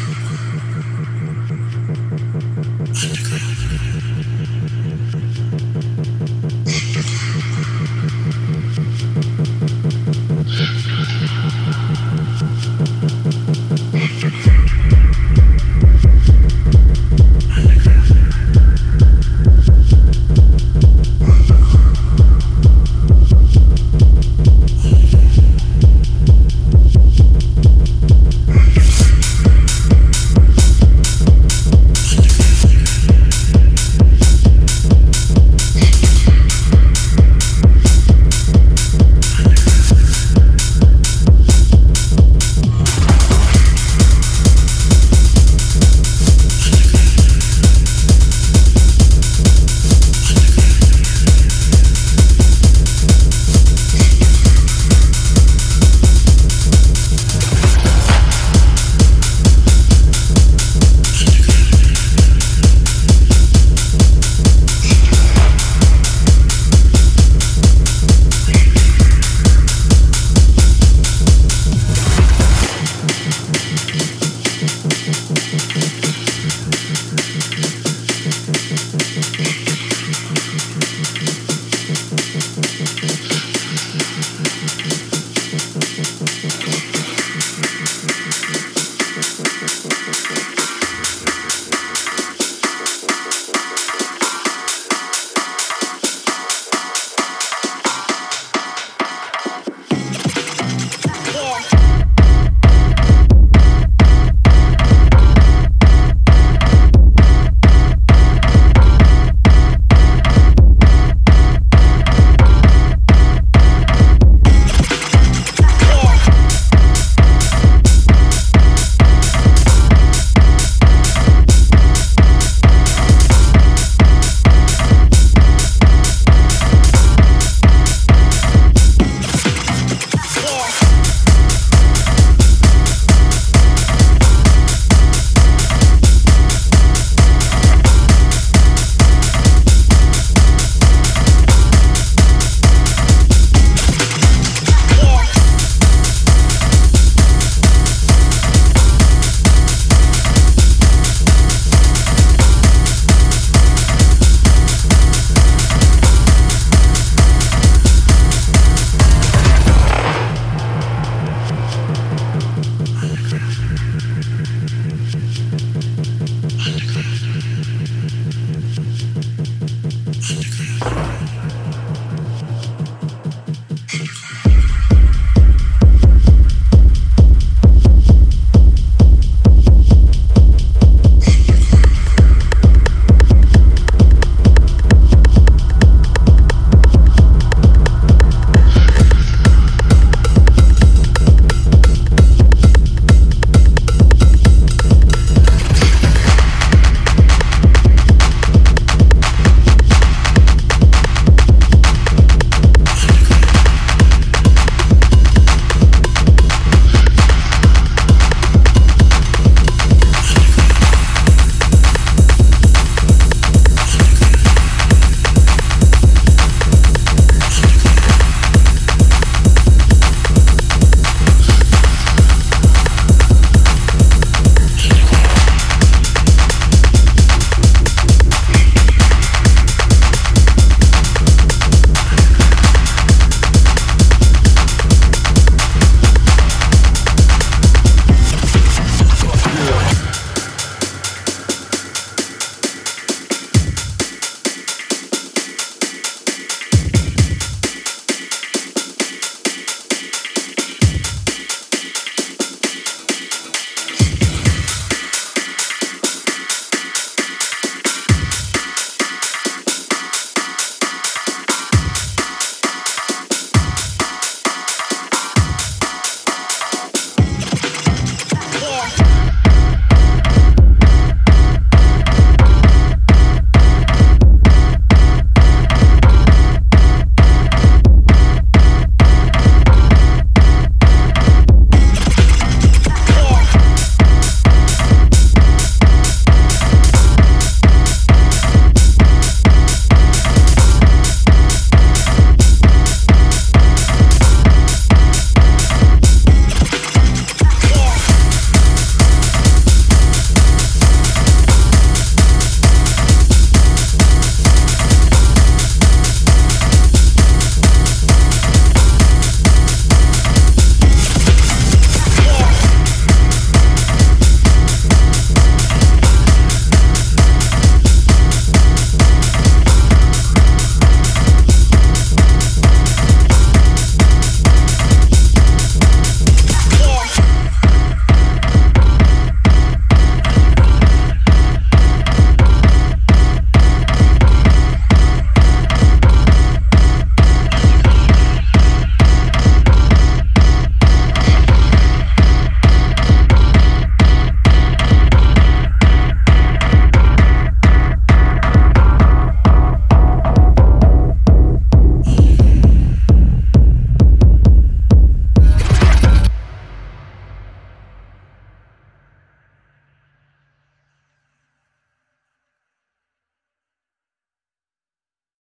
¡Gracias!